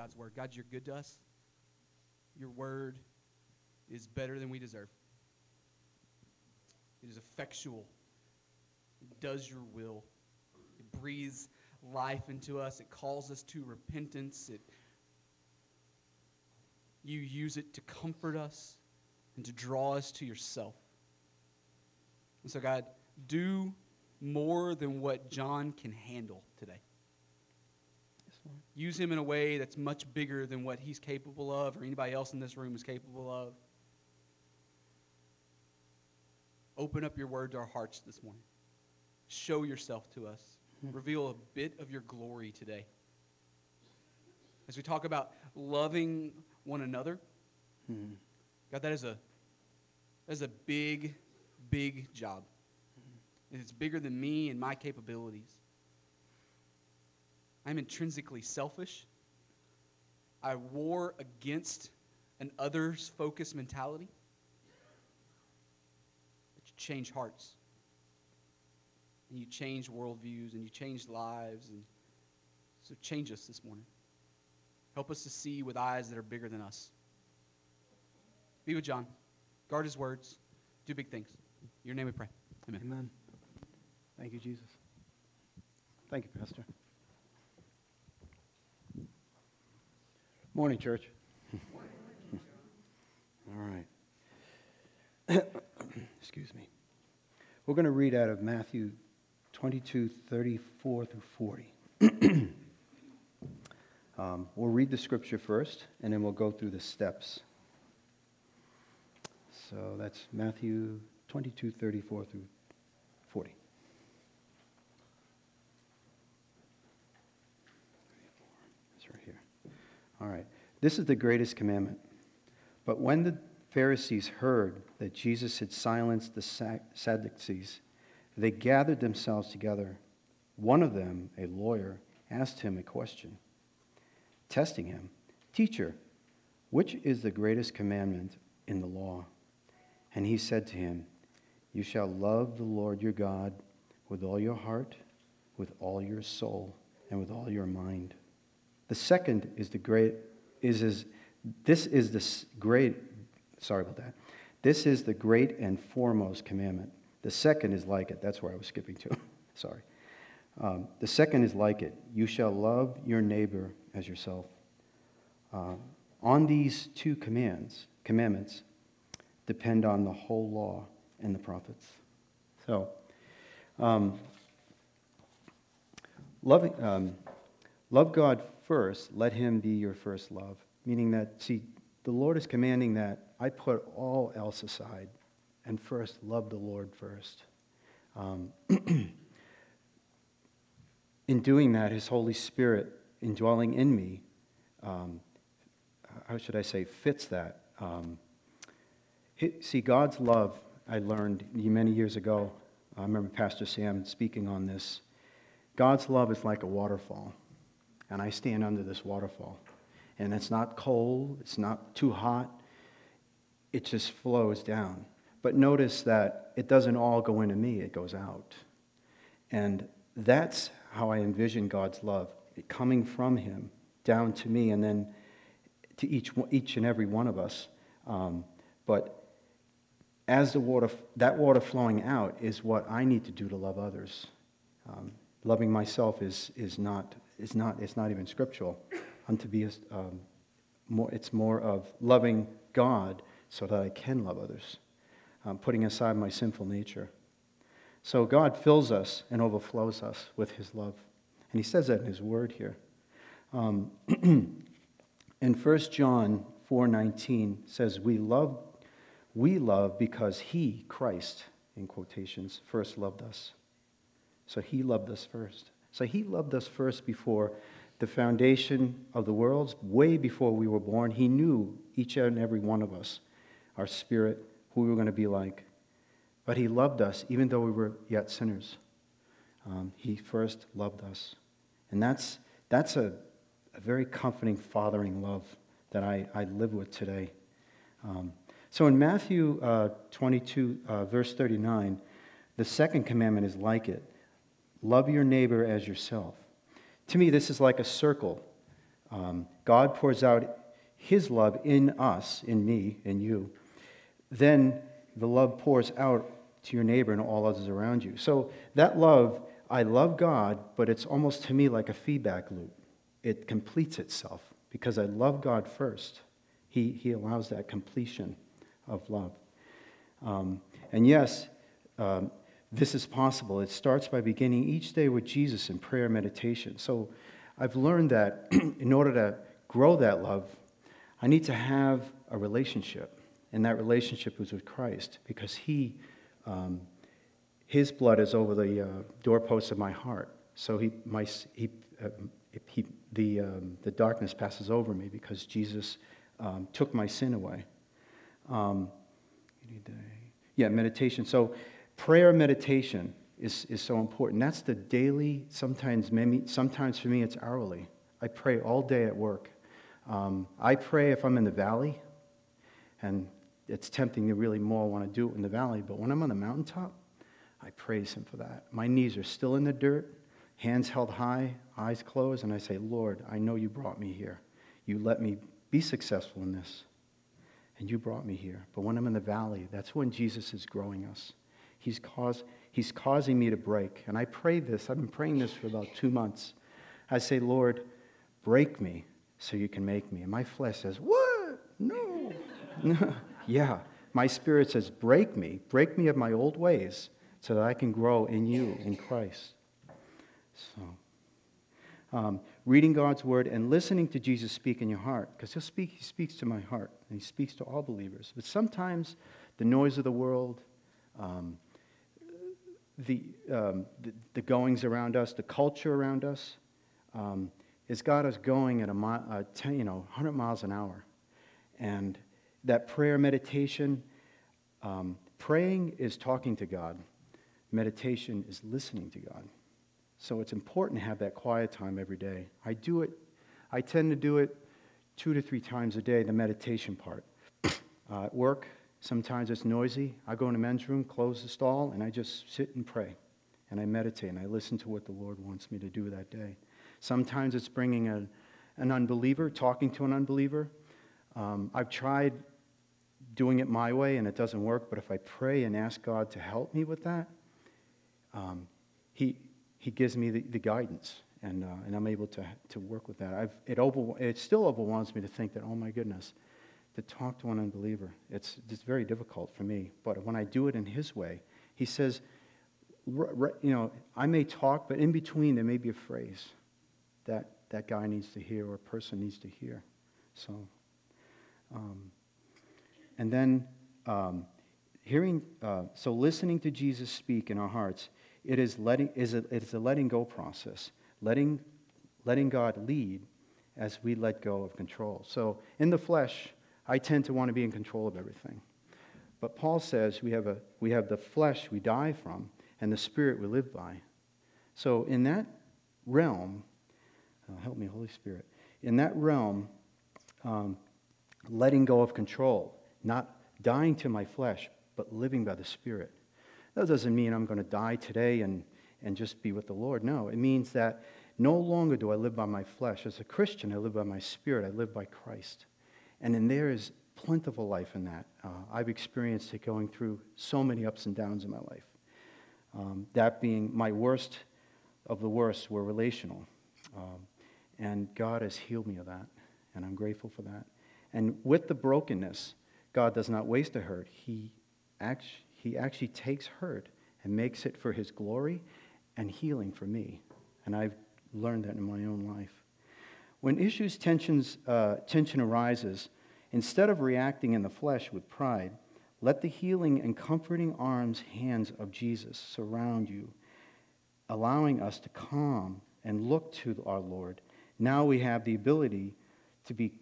God's word. God, you're good to us. Your word is better than we deserve. It is effectual. It does your will. It breathes life into us. It calls us to repentance. It, you use it to comfort us and to draw us to yourself. And so, God, do more than what John can handle today. Use him in a way that's much bigger than what he's capable of or anybody else in this room is capable of. Open up your word to our hearts this morning. Show yourself to us. Hmm. Reveal a bit of your glory today. As we talk about loving one another, hmm. God, that is a that is a big, big job. And it's bigger than me and my capabilities. I'm intrinsically selfish. I war against an others focused mentality. But you change hearts. And you change worldviews and you change lives. And so change us this morning. Help us to see with eyes that are bigger than us. Be with John. Guard his words. Do big things. In your name we pray. Amen. Amen. Thank you, Jesus. Thank you, Pastor. Morning, church. All right. Excuse me. We're going to read out of Matthew 22, 34 through 40. um, we'll read the scripture first, and then we'll go through the steps. So that's Matthew 22, 34 through 40. All right. This is the greatest commandment. But when the Pharisees heard that Jesus had silenced the Sadducees, they gathered themselves together. One of them, a lawyer, asked him a question, testing him Teacher, which is the greatest commandment in the law? And he said to him, You shall love the Lord your God with all your heart, with all your soul, and with all your mind. The second is the great is, is this is the great sorry about that. This is the great and foremost commandment. The second is like it. That's where I was skipping to. sorry. Um, the second is like it. You shall love your neighbor as yourself. Uh, on these two commands, commandments, depend on the whole law and the prophets. So, um, loving, um, love God first, let him be your first love. Meaning that, see, the Lord is commanding that I put all else aside and first love the Lord first. Um, in doing that, His Holy Spirit indwelling in me, um, how should I say, fits that. Um, see, God's love, I learned many years ago. I remember Pastor Sam speaking on this. God's love is like a waterfall and I stand under this waterfall. And it's not cold, it's not too hot, it just flows down. But notice that it doesn't all go into me, it goes out. And that's how I envision God's love coming from Him down to me and then to each, each and every one of us. Um, but as the water, that water flowing out is what I need to do to love others. Um, loving myself is, is not is not, it's not even scriptural. Unto be, um, more, it's more of loving God so that I can love others, um, putting aside my sinful nature. So God fills us and overflows us with his love. And he says that in his word here. Um, in 1 John 4:19 says we love we love because he Christ in quotations first loved us. So he loved us first. So he loved us first before the foundation of the world, way before we were born. He knew each and every one of us, our spirit, who we were going to be like. But he loved us even though we were yet sinners. Um, he first loved us. And that's, that's a, a very comforting, fathering love that I, I live with today. Um, so in Matthew uh, 22, uh, verse 39, the second commandment is like it Love your neighbor as yourself. To me, this is like a circle. um, God pours out his love in us, in me, in you, then the love pours out to your neighbor and all others around you. So that love, I love God, but it's almost to me like a feedback loop. It completes itself because I love God first. He, he allows that completion of love. Um, and yes, um, this is possible. It starts by beginning each day with Jesus in prayer and meditation. So I've learned that in order to grow that love, I need to have a relationship. And that relationship is with Christ because He, um, His blood is over the uh, doorposts of my heart. So he, my, he, uh, he, the, um, the darkness passes over me because Jesus um, took my sin away. Um, yeah, meditation. So prayer meditation is, is so important. That's the daily, sometimes, maybe, sometimes for me it's hourly. I pray all day at work. Um, I pray if I'm in the valley, and it's tempting to really more want to do it in the valley, but when I'm on the mountaintop, I praise Him for that. My knees are still in the dirt, hands held high, eyes closed, and I say, Lord, I know you brought me here. You let me be successful in this, and you brought me here. But when I'm in the valley, that's when Jesus is growing us. He's, cause, he's causing me to break. And I pray this, I've been praying this for about two months. I say, Lord, break me so you can make me. And my flesh says, What? No. yeah. My spirit says, Break me. Break me of my old ways so that I can grow in you, in Christ. So, um, reading God's word and listening to Jesus speak in your heart, because he'll speak, he speaks to my heart, and he speaks to all believers. But sometimes the noise of the world, um, the, um, the, the, goings around us, the culture around us, um, has got us going at a, mi- 10, you know, 100 miles an hour. And that prayer meditation, um, praying is talking to God. Meditation is listening to God. So it's important to have that quiet time every day. I do it, I tend to do it two to three times a day, the meditation part. Uh, at work, sometimes it's noisy. I go in the men's room, close the stall, and I just sit and pray. And I meditate and I listen to what the Lord wants me to do that day. Sometimes it's bringing a, an unbeliever, talking to an unbeliever. Um, I've tried doing it my way and it doesn't work, but if I pray and ask God to help me with that, um, he, he gives me the, the guidance and, uh, and I'm able to, to work with that. I've, it, over, it still overwhelms me to think that, oh my goodness, to talk to an unbeliever, it's, it's very difficult for me. But when I do it in His way, He says, you know, I may talk, but in between there may be a phrase that that guy needs to hear or a person needs to hear. So, um, and then um, hearing, uh, so listening to Jesus speak in our hearts, it is letting is a, it's a letting go process, letting letting God lead as we let go of control. So in the flesh, I tend to want to be in control of everything. But Paul says we have, a, we have the flesh we die from and the spirit we live by. So in that realm, uh, help me, Holy Spirit, in that realm, um, letting go of control, not dying to my flesh, but living by the Spirit. That doesn't mean I'm going to die today and, and just be with the Lord. No, it means that no longer do I live by my flesh. As a Christian, I live by my spirit. I live by Christ. And then there is plentiful life in that. Uh, I've experienced it going through so many ups and downs in my life. Um, that being my worst of the worst were relational. Um, and God has healed me of that, and I'm grateful for that. And with the brokenness, God does not waste a hurt. He, he actually takes hurt and makes it for His glory and healing for me. And I've learned that in my own life. When issues, tensions, uh, tension arises, instead of reacting in the flesh with pride, let the healing and comforting arms, hands of Jesus surround you, allowing us to calm and look to our Lord. Now we have the ability to be,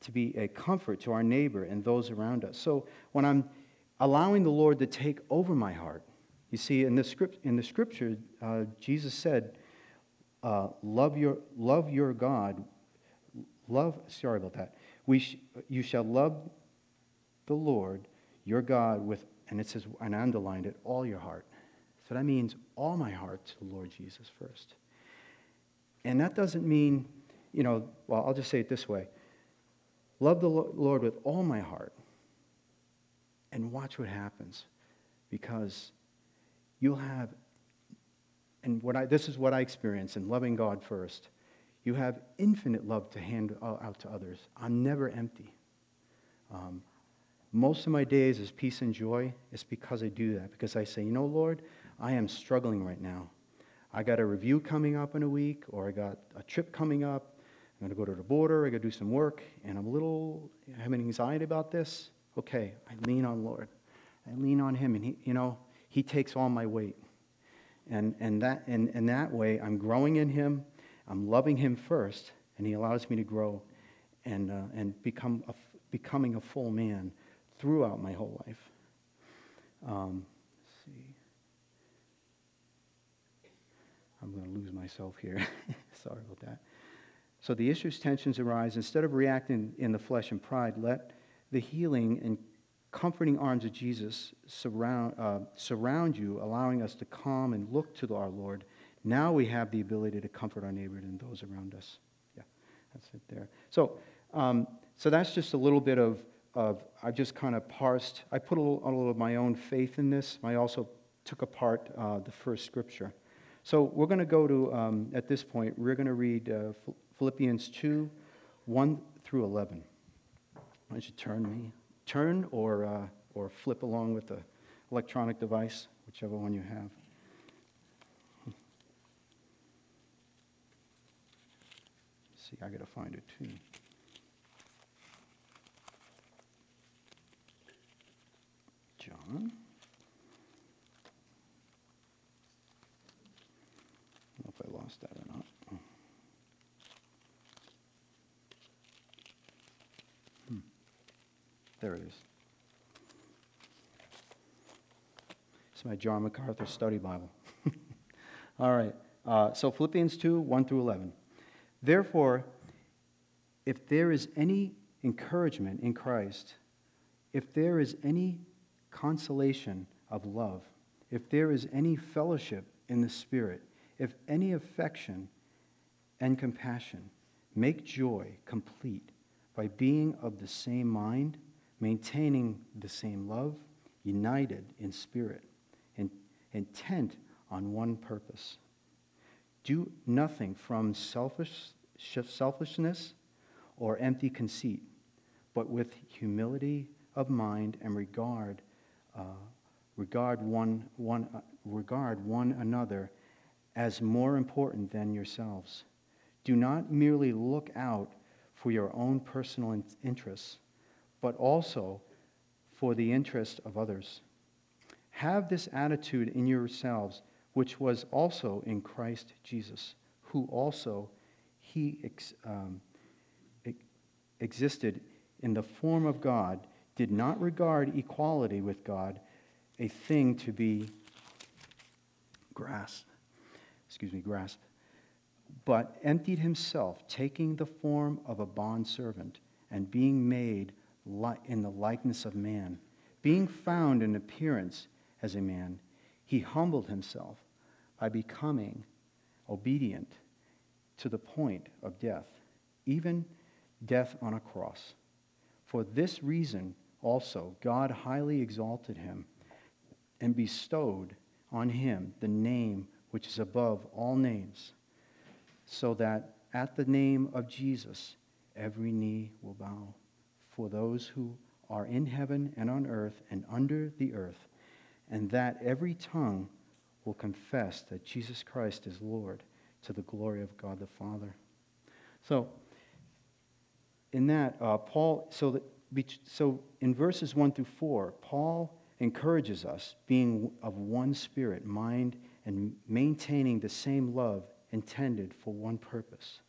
to be a comfort to our neighbor and those around us. So when I'm allowing the Lord to take over my heart, you see, in the, script, in the scripture, uh, Jesus said, uh, love, your, love your God Love, sorry about that. We sh- you shall love the Lord your God with, and it says, and I underlined it, all your heart. So that means all my heart to the Lord Jesus first. And that doesn't mean you know, well, I'll just say it this way love the Lord with all my heart and watch what happens because you'll have, and what I, this is what I experience in loving God first. You have infinite love to hand out to others. I'm never empty. Um, most of my days is peace and joy. It's because I do that, because I say, you know, Lord, I am struggling right now. I got a review coming up in a week, or I got a trip coming up. I'm going to go to the border. I got to do some work, and I'm a little having anxiety about this. Okay, I lean on Lord. I lean on Him, and He, you know, He takes all my weight, and and that and, and that way I'm growing in Him. I'm loving Him first, and He allows me to grow, and uh, and become a, becoming a full man throughout my whole life. Um, see. I'm going to lose myself here. Sorry about that. So the issues, tensions arise. Instead of reacting in the flesh and pride, let the healing and comforting arms of Jesus surround, uh, surround you, allowing us to calm and look to our Lord. Now we have the ability to comfort our neighbors and those around us. Yeah, that's it there. So, um, so that's just a little bit of of I just kind of parsed. I put a little, a little, of my own faith in this. I also took apart uh, the first scripture. So we're going to go to um, at this point. We're going to read uh, Philippians two, one through eleven. Why don't you turn me, turn or uh, or flip along with the electronic device, whichever one you have. See, I got to find it too. John. I don't know if I lost that or not. Hmm. There it is. It's my John MacArthur Study Bible. All right. Uh, so Philippians 2 1 through 11. Therefore, if there is any encouragement in Christ, if there is any consolation of love, if there is any fellowship in the Spirit, if any affection and compassion, make joy complete by being of the same mind, maintaining the same love, united in spirit, and intent on one purpose. Do nothing from selfish, selfishness or empty conceit, but with humility of mind and regard uh, regard, one, one, uh, regard one another as more important than yourselves. Do not merely look out for your own personal in- interests, but also for the interest of others. Have this attitude in yourselves, which was also in Christ Jesus, who also he ex- um, existed in the form of God did not regard equality with God a thing to be grasped, excuse me, grasped, but emptied himself, taking the form of a bondservant and being made in the likeness of man. Being found in appearance as a man, he humbled himself by becoming obedient to the point of death, even death on a cross. For this reason, also, God highly exalted him and bestowed on him the name which is above all names, so that at the name of Jesus every knee will bow, for those who are in heaven and on earth and under the earth, and that every tongue will confess that Jesus Christ is Lord to the glory of God the Father. So, in that, uh, Paul, so that so in verses 1 through 4, Paul encourages us being of one spirit, mind, and maintaining the same love intended for one purpose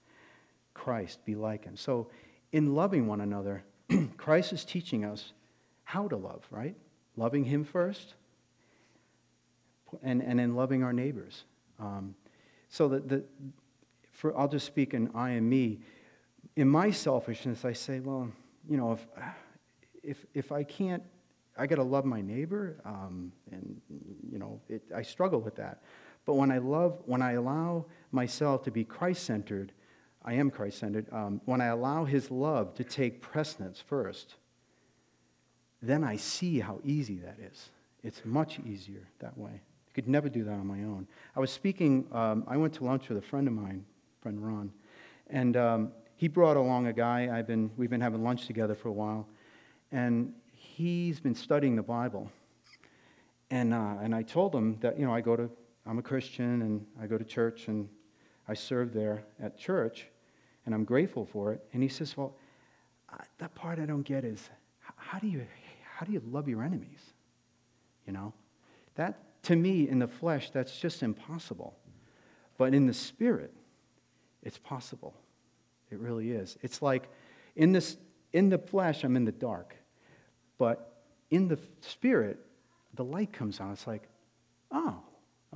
Christ, be like him. So in loving one another, Christ is teaching us how to love, right? Loving him first, and, and in loving our neighbors. Um, so that the, for, I'll just speak in I and me. In my selfishness, I say, well, you know, if, if, if I can't, I got to love my neighbor, um, and, you know, it, I struggle with that. But when I love, when I allow myself to be Christ centered, I am Christ centered, um, when I allow His love to take precedence first, then I see how easy that is. It's much easier that way. I could never do that on my own. I was speaking, um, I went to lunch with a friend of mine, friend Ron, and um, he brought along a guy. I've been, we've been having lunch together for a while, and he's been studying the Bible. And, uh, and I told him that, you know, I go to, I'm a Christian and I go to church and I serve there at church and I'm grateful for it. And he says, well, that part I don't get is how do you, how do you love your enemies? You know, that to me in the flesh, that's just impossible. But in the spirit, it's possible. It really is. It's like in, this, in the flesh, I'm in the dark. But in the spirit, the light comes on. It's like, oh,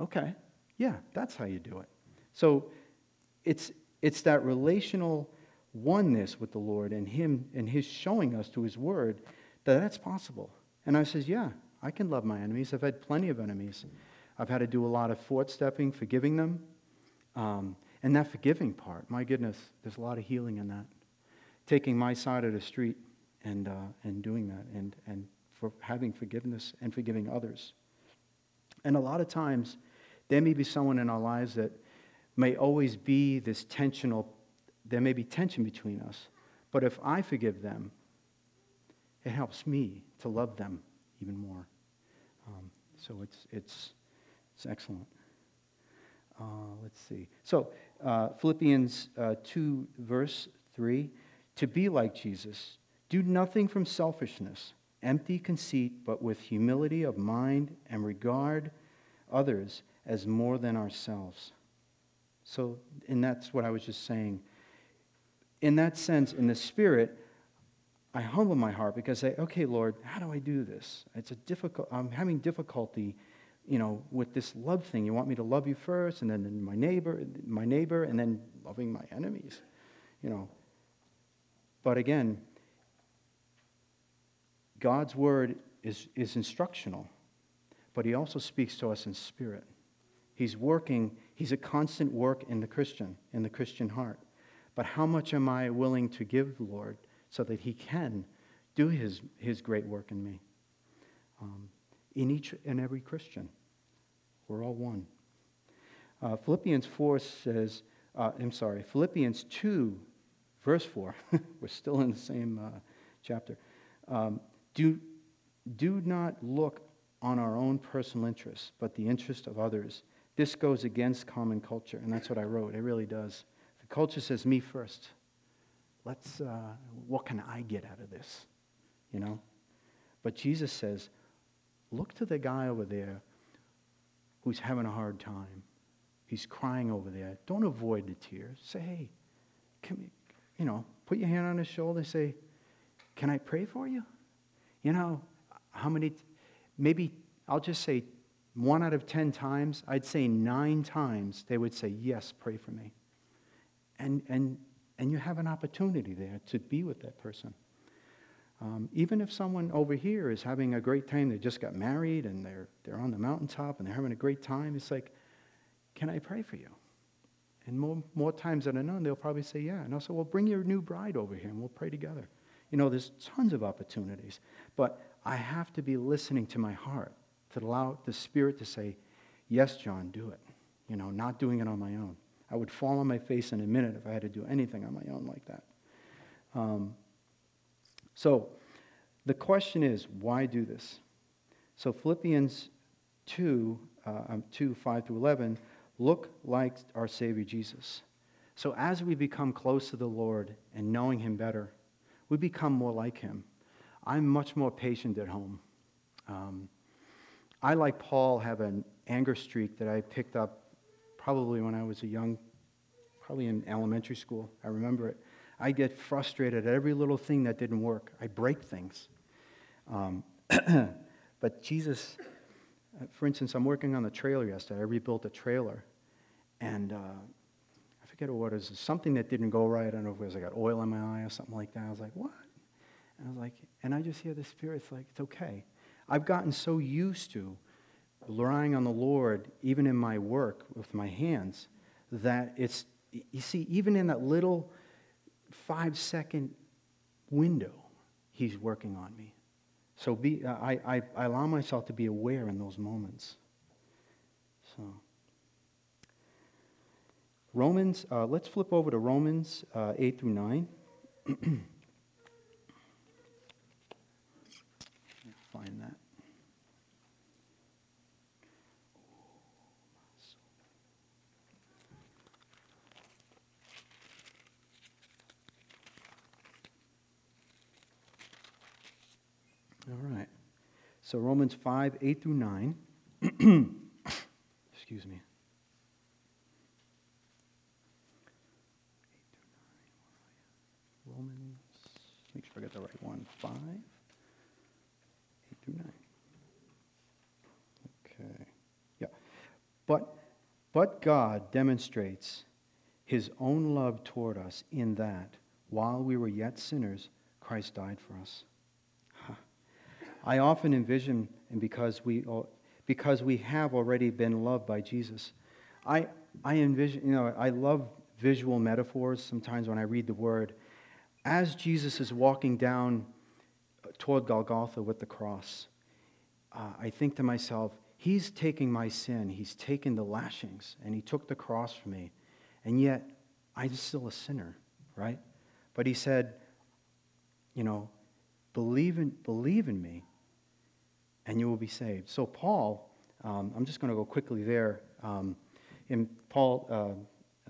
okay. Yeah, that's how you do it. So it's, it's that relational oneness with the Lord and Him and His showing us to His Word that that's possible. And I says, yeah, I can love my enemies. I've had plenty of enemies. I've had to do a lot of foot stepping, forgiving them. Um, and that forgiving part, my goodness, there's a lot of healing in that. Taking my side of the street and, uh, and doing that and, and for having forgiveness and forgiving others. And a lot of times, there may be someone in our lives that may always be this tensional, there may be tension between us. But if I forgive them, it helps me to love them even more. Um, so it's, it's, it's excellent. Uh, let's see. So, uh, Philippians uh, 2, verse 3 to be like Jesus, do nothing from selfishness empty conceit, but with humility of mind and regard others as more than ourselves. So, and that's what I was just saying. In that sense, in the spirit, I humble my heart because I say, okay, Lord, how do I do this? It's a difficult, I'm having difficulty, you know, with this love thing. You want me to love you first, and then my neighbor, my neighbor, and then loving my enemies, you know. But again, God's word is, is instructional, but he also speaks to us in spirit. He's working, he's a constant work in the Christian, in the Christian heart. But how much am I willing to give the Lord so that he can do his, his great work in me? Um, in each and every Christian, we're all one. Uh, Philippians 4 says, uh, I'm sorry, Philippians 2, verse 4, we're still in the same uh, chapter. Um, do, do not look on our own personal interests, but the interest of others. This goes against common culture, and that's what I wrote. It really does. The culture says, me first. Let's, uh, what can I get out of this? You know? But Jesus says, look to the guy over there who's having a hard time. He's crying over there. Don't avoid the tears. Say, hey, can you know, put your hand on his shoulder and say, can I pray for you? You know, how many, maybe I'll just say one out of 10 times, I'd say nine times they would say, Yes, pray for me. And, and, and you have an opportunity there to be with that person. Um, even if someone over here is having a great time, they just got married and they're, they're on the mountaintop and they're having a great time, it's like, Can I pray for you? And more, more times than none, they'll probably say, Yeah. And I'll say, Well, bring your new bride over here and we'll pray together. You know, there's tons of opportunities. But I have to be listening to my heart to allow the Spirit to say, Yes, John, do it. You know, not doing it on my own. I would fall on my face in a minute if I had to do anything on my own like that. Um, so, the question is, why do this? So, Philippians 2, uh, um, 2 5 through 11, look like our Savior Jesus. So, as we become close to the Lord and knowing Him better, we become more like him. I'm much more patient at home. Um, I, like Paul, have an anger streak that I picked up probably when I was a young, probably in elementary school. I remember it. I get frustrated at every little thing that didn't work. I break things. Um, but Jesus, uh, for instance, I'm working on the trailer yesterday. I rebuilt a trailer. And uh, I forget what it was, something that didn't go right. I don't know if it was I got oil in my eye or something like that. I was like, what? And I was like, and I just hear the Spirit's like, it's okay. I've gotten so used to relying on the Lord, even in my work with my hands, that it's, you see, even in that little five second window, He's working on me. So be, I, I, I allow myself to be aware in those moments. So, Romans, uh, let's flip over to Romans uh, 8 through 9. Find that. All right. So Romans 5, 8 through 9. Excuse me. Romans, make sure I get the right one. 5, 8 through 9. Okay. Yeah. But, but God demonstrates his own love toward us in that, while we were yet sinners, Christ died for us. I often envision, and because we, because we have already been loved by Jesus, I, I envision, you know, I love visual metaphors sometimes when I read the word. As Jesus is walking down toward Golgotha with the cross, uh, I think to myself, He's taking my sin, He's taken the lashings, and He took the cross for me. And yet, I'm still a sinner, right? But He said, you know, believe in, believe in me, and you will be saved. So, Paul, um, I'm just going to go quickly there. Um, in Paul uh,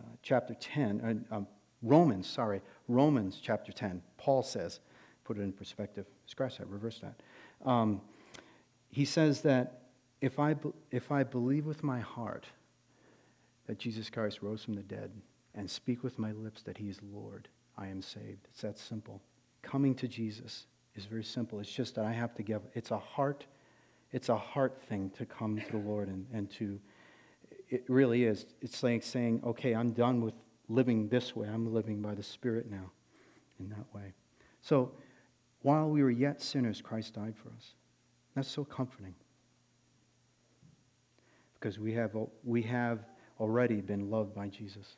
uh, chapter 10, uh, um, Romans, sorry, Romans chapter 10, Paul says, put it in perspective, scratch that, reverse that. Um, he says that if I, if I believe with my heart that Jesus Christ rose from the dead and speak with my lips that he is Lord, I am saved. It's that simple. Coming to Jesus is very simple. It's just that I have to give, it's a heart it's a heart thing to come to the Lord and, and to, it really is. It's like saying, okay, I'm done with living this way. I'm living by the Spirit now in that way. So while we were yet sinners, Christ died for us. That's so comforting. Because we have, we have already been loved by Jesus.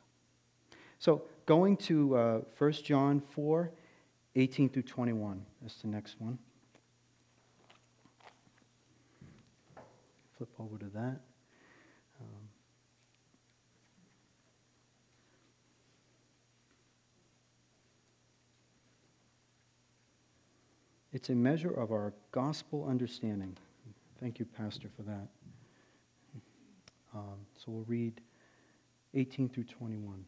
So going to uh, 1 John 4, 18 through 21. That's the next one. Flip over to that. Um, it's a measure of our gospel understanding. Thank you, Pastor, for that. Um, so we'll read 18 through 21.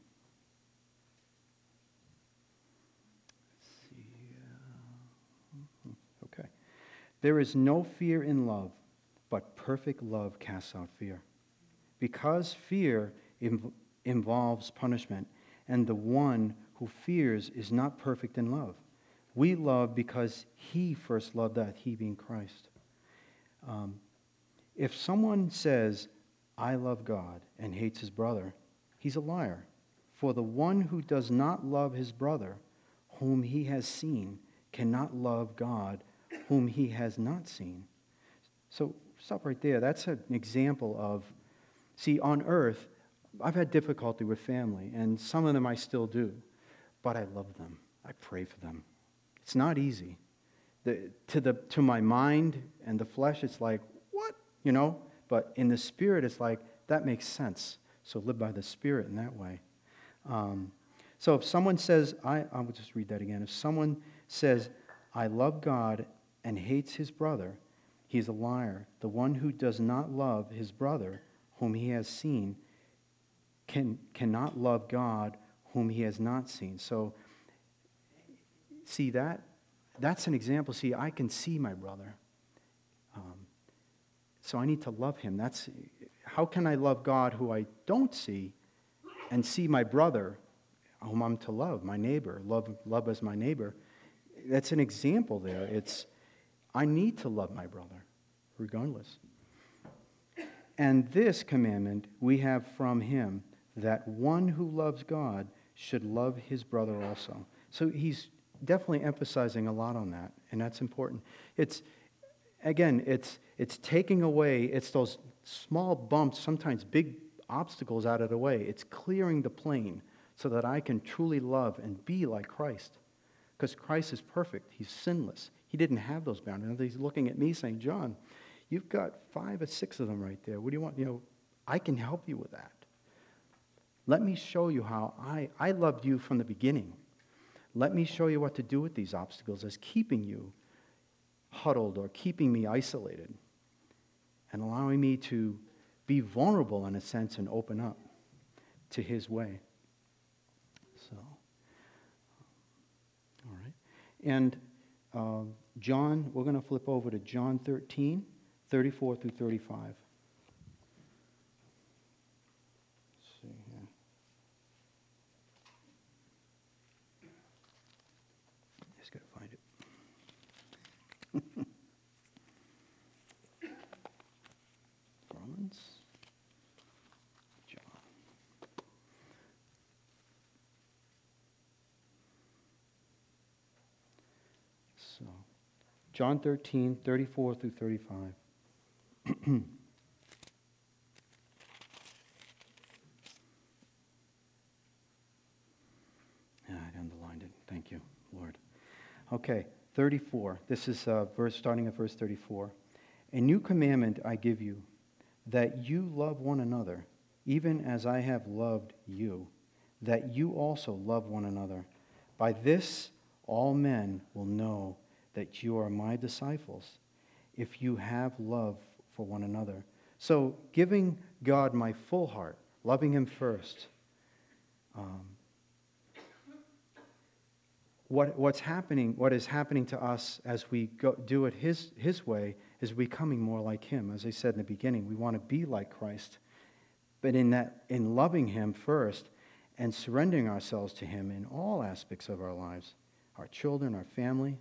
Uh, okay. There is no fear in love but perfect love casts out fear. Because fear inv- involves punishment, and the one who fears is not perfect in love. We love because he first loved us, he being Christ. Um, if someone says, I love God, and hates his brother, he's a liar. For the one who does not love his brother, whom he has seen, cannot love God, whom he has not seen. So Stop right there. That's an example of, see, on earth, I've had difficulty with family, and some of them I still do, but I love them. I pray for them. It's not easy. The, to, the, to my mind and the flesh, it's like, what? You know? But in the spirit, it's like, that makes sense. So live by the spirit in that way. Um, so if someone says, I, I will just read that again. If someone says, I love God and hates his brother, he is a liar. The one who does not love his brother, whom he has seen, can, cannot love God, whom he has not seen. So, see that? That's an example. See, I can see my brother. Um, so I need to love him. That's how can I love God who I don't see and see my brother whom I'm to love, my neighbor, love, love as my neighbor? That's an example there. It's I need to love my brother, regardless. And this commandment we have from him that one who loves God should love his brother also. So he's definitely emphasizing a lot on that, and that's important. It's, again, it's, it's taking away, it's those small bumps, sometimes big obstacles out of the way. It's clearing the plane so that I can truly love and be like Christ. Because Christ is perfect, He's sinless. He didn't have those boundaries. He's looking at me saying, John, you've got five or six of them right there. What do you want? You know, I can help you with that. Let me show you how I, I loved you from the beginning. Let me show you what to do with these obstacles as keeping you huddled or keeping me isolated and allowing me to be vulnerable in a sense and open up to His way. So, all right. And uh, John, we're going to flip over to John 13, 34 through 35. see here. Just got to find it. Romans, John. So, John 13, 34 through 35. I underlined it. Thank you, Lord. Okay, 34. This is uh, verse starting at verse 34. A new commandment I give you, that you love one another, even as I have loved you, that you also love one another. By this all men will know that you are my disciples, if you have love for one another. So, giving God my full heart, loving Him first. Um, what, what's happening, what is happening to us as we go, do it his, his way is becoming more like him. As I said in the beginning, we want to be like Christ. But in that, in loving him first and surrendering ourselves to him in all aspects of our lives, our children, our family,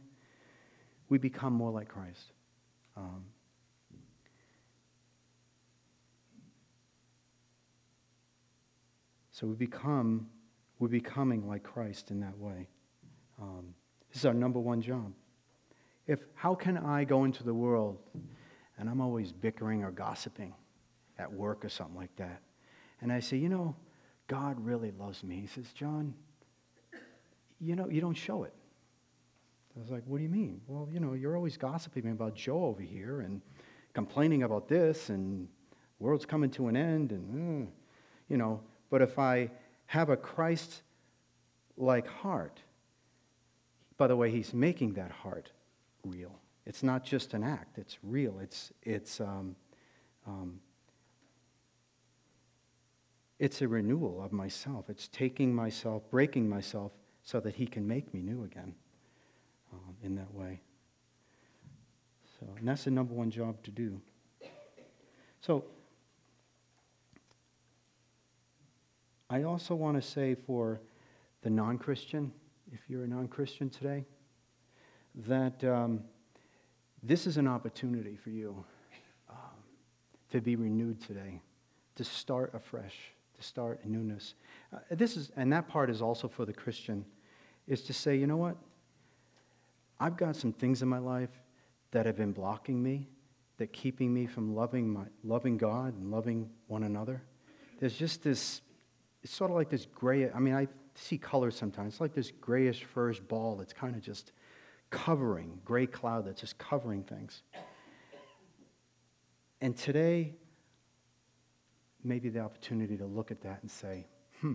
we become more like Christ. Um, so we become, we're becoming like Christ in that way. Um, this is our number one job. If how can I go into the world and I'm always bickering or gossiping at work or something like that, and I say, you know, God really loves me. He says, John, you know, you don't show it. I was like, what do you mean? Well, you know, you're always gossiping about Joe over here and complaining about this and world's coming to an end and, uh, you know, but if I have a Christ like heart, by the way, he's making that heart real. It's not just an act, it's real. It's, it's, um, um, it's a renewal of myself. It's taking myself, breaking myself, so that he can make me new again um, in that way. So, and that's the number one job to do. So, I also want to say for the non Christian, if you're a non Christian today, that um, this is an opportunity for you um, to be renewed today, to start afresh, to start a newness. Uh, this is, and that part is also for the Christian, is to say, you know what? I've got some things in my life that have been blocking me, that keeping me from loving my loving God and loving one another. There's just this. It's sort of like this gray. I mean, I see colors sometimes. It's like this grayish furish ball that's kind of just covering, gray cloud that's just covering things. And today, maybe the opportunity to look at that and say, hmm,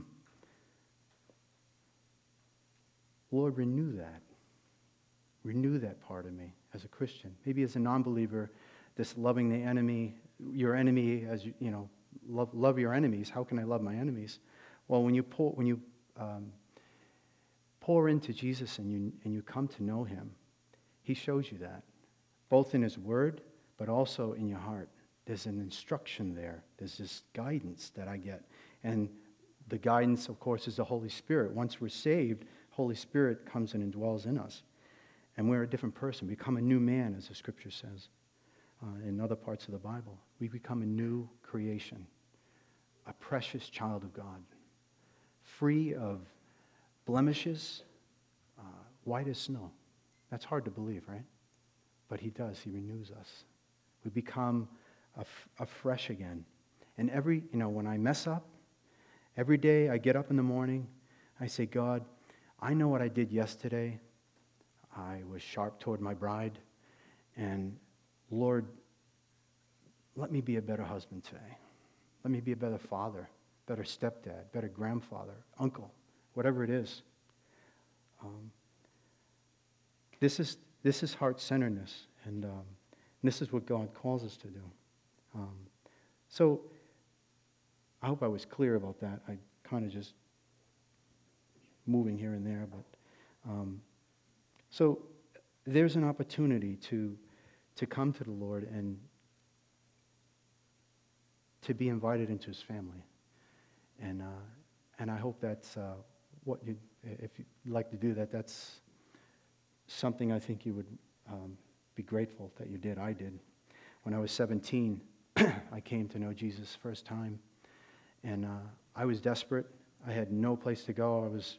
Lord, renew that. Renew that part of me as a Christian. Maybe as a non believer, this loving the enemy, your enemy, as you, you know, love, love your enemies. How can I love my enemies? Well, when you, pour, when you um, pour into Jesus and you, and you come to know him, he shows you that, both in his word, but also in your heart. There's an instruction there, there's this guidance that I get. And the guidance, of course, is the Holy Spirit. Once we're saved, Holy Spirit comes in and indwells in us. And we're a different person. We become a new man, as the scripture says uh, in other parts of the Bible. We become a new creation, a precious child of God, free of blemishes, uh, white as snow. That's hard to believe, right? But He does. He renews us. We become af- afresh again. And every, you know, when I mess up, every day I get up in the morning, I say, God, I know what I did yesterday. I was sharp toward my bride. And Lord, let me be a better husband today. Let me be a better father, better stepdad, better grandfather, uncle, whatever it is. Um, this is this is heart centeredness, and um, this is what God calls us to do. Um, so I hope I was clear about that. I kind of just moving here and there, but um, so there's an opportunity to to come to the Lord and to be invited into His family, and uh, and I hope that's uh, what you if you'd like to do that. That's something I think you would um, be grateful that you did. I did. When I was 17, I came to know Jesus first time, and uh, I was desperate. I had no place to go. I was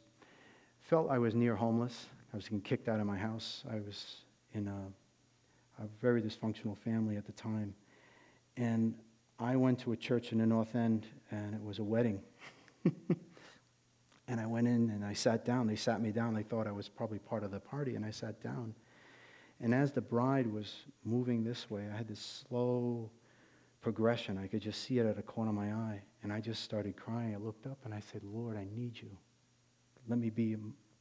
felt I was near homeless. I was getting kicked out of my house. I was in a, a very dysfunctional family at the time, and I went to a church in the North End, and it was a wedding. And I went in and I sat down. They sat me down. They thought I was probably part of the party, and I sat down. And as the bride was moving this way, I had this slow progression. I could just see it at a corner of my eye. And I just started crying. I looked up and I said, Lord, I need you. Let me be,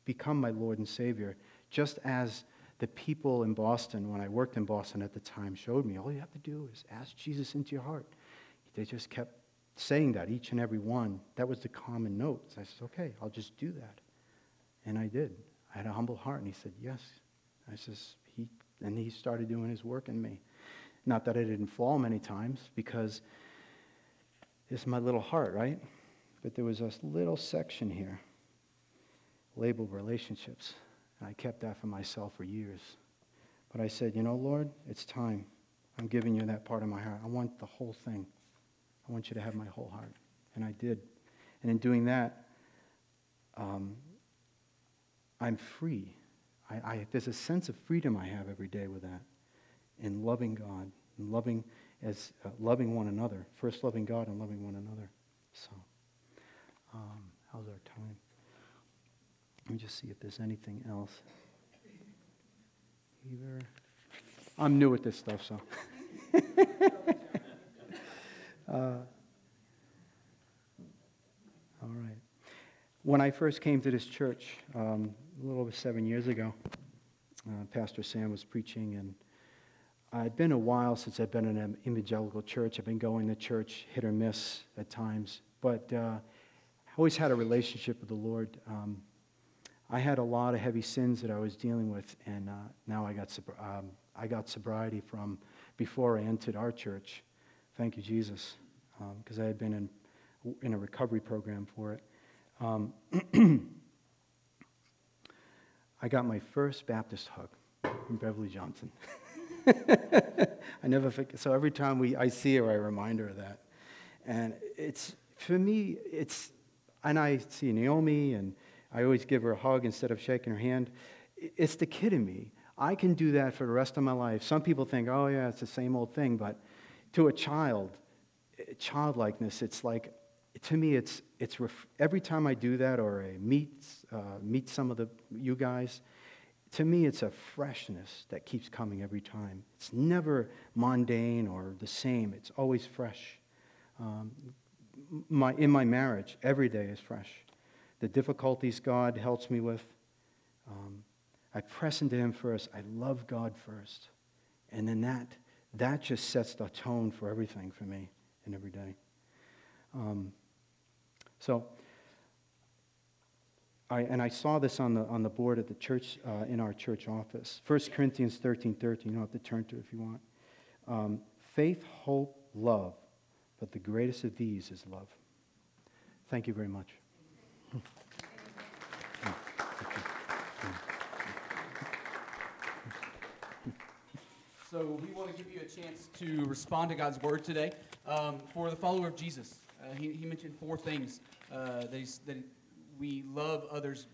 become my Lord and Savior. Just as the people in Boston, when I worked in Boston at the time, showed me, all you have to do is ask Jesus into your heart. They just kept saying that, each and every one. That was the common notes. I said, okay, I'll just do that. And I did. I had a humble heart. And he said, yes. I says, he, and he started doing his work in me. Not that I didn't fall many times, because it's my little heart, right? But there was this little section here labeled relationships. And I kept that for myself for years. But I said, you know, Lord, it's time. I'm giving you that part of my heart. I want the whole thing. I want you to have my whole heart. And I did. And in doing that, um, I'm free. I, I, there's a sense of freedom I have every day with that, in loving God, and loving as uh, loving one another. First, loving God and loving one another. So, um, how's our time? Let me just see if there's anything else. Either I'm new at this stuff, so. Uh, all right. When I first came to this church, um, a little over seven years ago, uh, Pastor Sam was preaching, and I'd been a while since I'd been in an evangelical church. I've been going to church hit or miss at times, but uh, I always had a relationship with the Lord. Um, I had a lot of heavy sins that I was dealing with, and uh, now I got, um, I got sobriety from before I entered our church. Thank you, Jesus, because um, I had been in, in a recovery program for it. Um, I got my first Baptist hug from Beverly Johnson. I never forget. So every time we, I see her, I remind her of that. And it's, for me, it's, and I see Naomi, and I always give her a hug instead of shaking her hand. It's the kid in me. I can do that for the rest of my life. Some people think, oh, yeah, it's the same old thing, but to a child, childlikeness, it's like, to me, it's, it's ref- every time I do that or I meet, uh, meet some of the, you guys, to me, it's a freshness that keeps coming every time. It's never mundane or the same, it's always fresh. Um, my, in my marriage, every day is fresh. The difficulties God helps me with, um, I press into Him first. I love God first. And then that that just sets the tone for everything for me and every day. Um, so, I, and I saw this on the, on the board at the church, uh, in our church office. 1 Corinthians 13 13. You don't have to turn to if you want. Um, faith, hope, love. But the greatest of these is love. Thank you very much. So we want to give you a chance to respond to God's word today. Um, for the follower of Jesus, uh, he, he, mentioned four things uh, that, that, we love others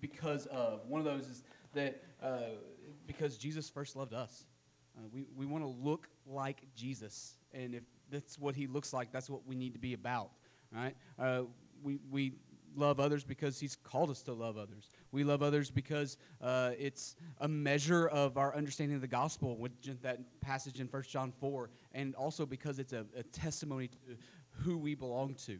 because of. One of those is that uh, because Jesus first loved us. Uh, we we want to look like Jesus, and if that's what he looks like, that's what we need to be about. Right? Uh, we we love others because He's called us to love others. We love others because uh, it's a measure of our understanding of the gospel, with that passage in 1 John 4, and also because it's a, a testimony to who we belong to.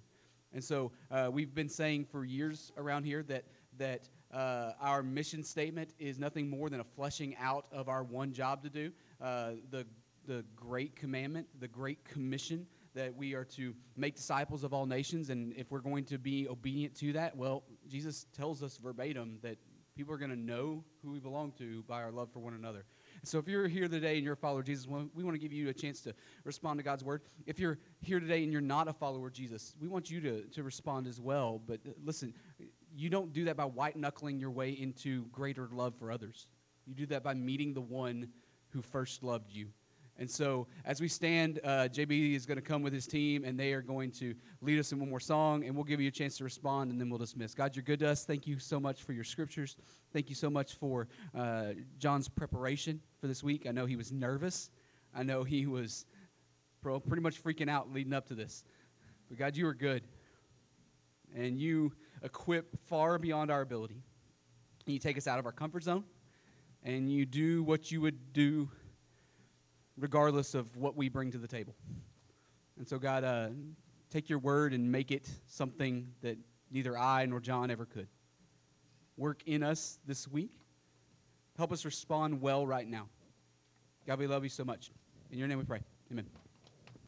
And so uh, we've been saying for years around here that that uh, our mission statement is nothing more than a fleshing out of our one job to do, uh, the the great commandment, the great commission that we are to make disciples of all nations. And if we're going to be obedient to that, well, Jesus tells us verbatim that people are going to know who we belong to by our love for one another. So if you're here today and you're a follower of Jesus, we want to give you a chance to respond to God's word. If you're here today and you're not a follower of Jesus, we want you to, to respond as well. But uh, listen, you don't do that by white knuckling your way into greater love for others. You do that by meeting the one who first loved you. And so, as we stand, uh, JB is going to come with his team, and they are going to lead us in one more song, and we'll give you a chance to respond, and then we'll dismiss. God, you're good to us. Thank you so much for your scriptures. Thank you so much for uh, John's preparation for this week. I know he was nervous. I know he was pretty much freaking out leading up to this. But God, you are good, and you equip far beyond our ability. You take us out of our comfort zone, and you do what you would do regardless of what we bring to the table. And so, God, uh, take your word and make it something that neither I nor John ever could. Work in us this week. Help us respond well right now. God, we love you so much. In your name we pray. Amen.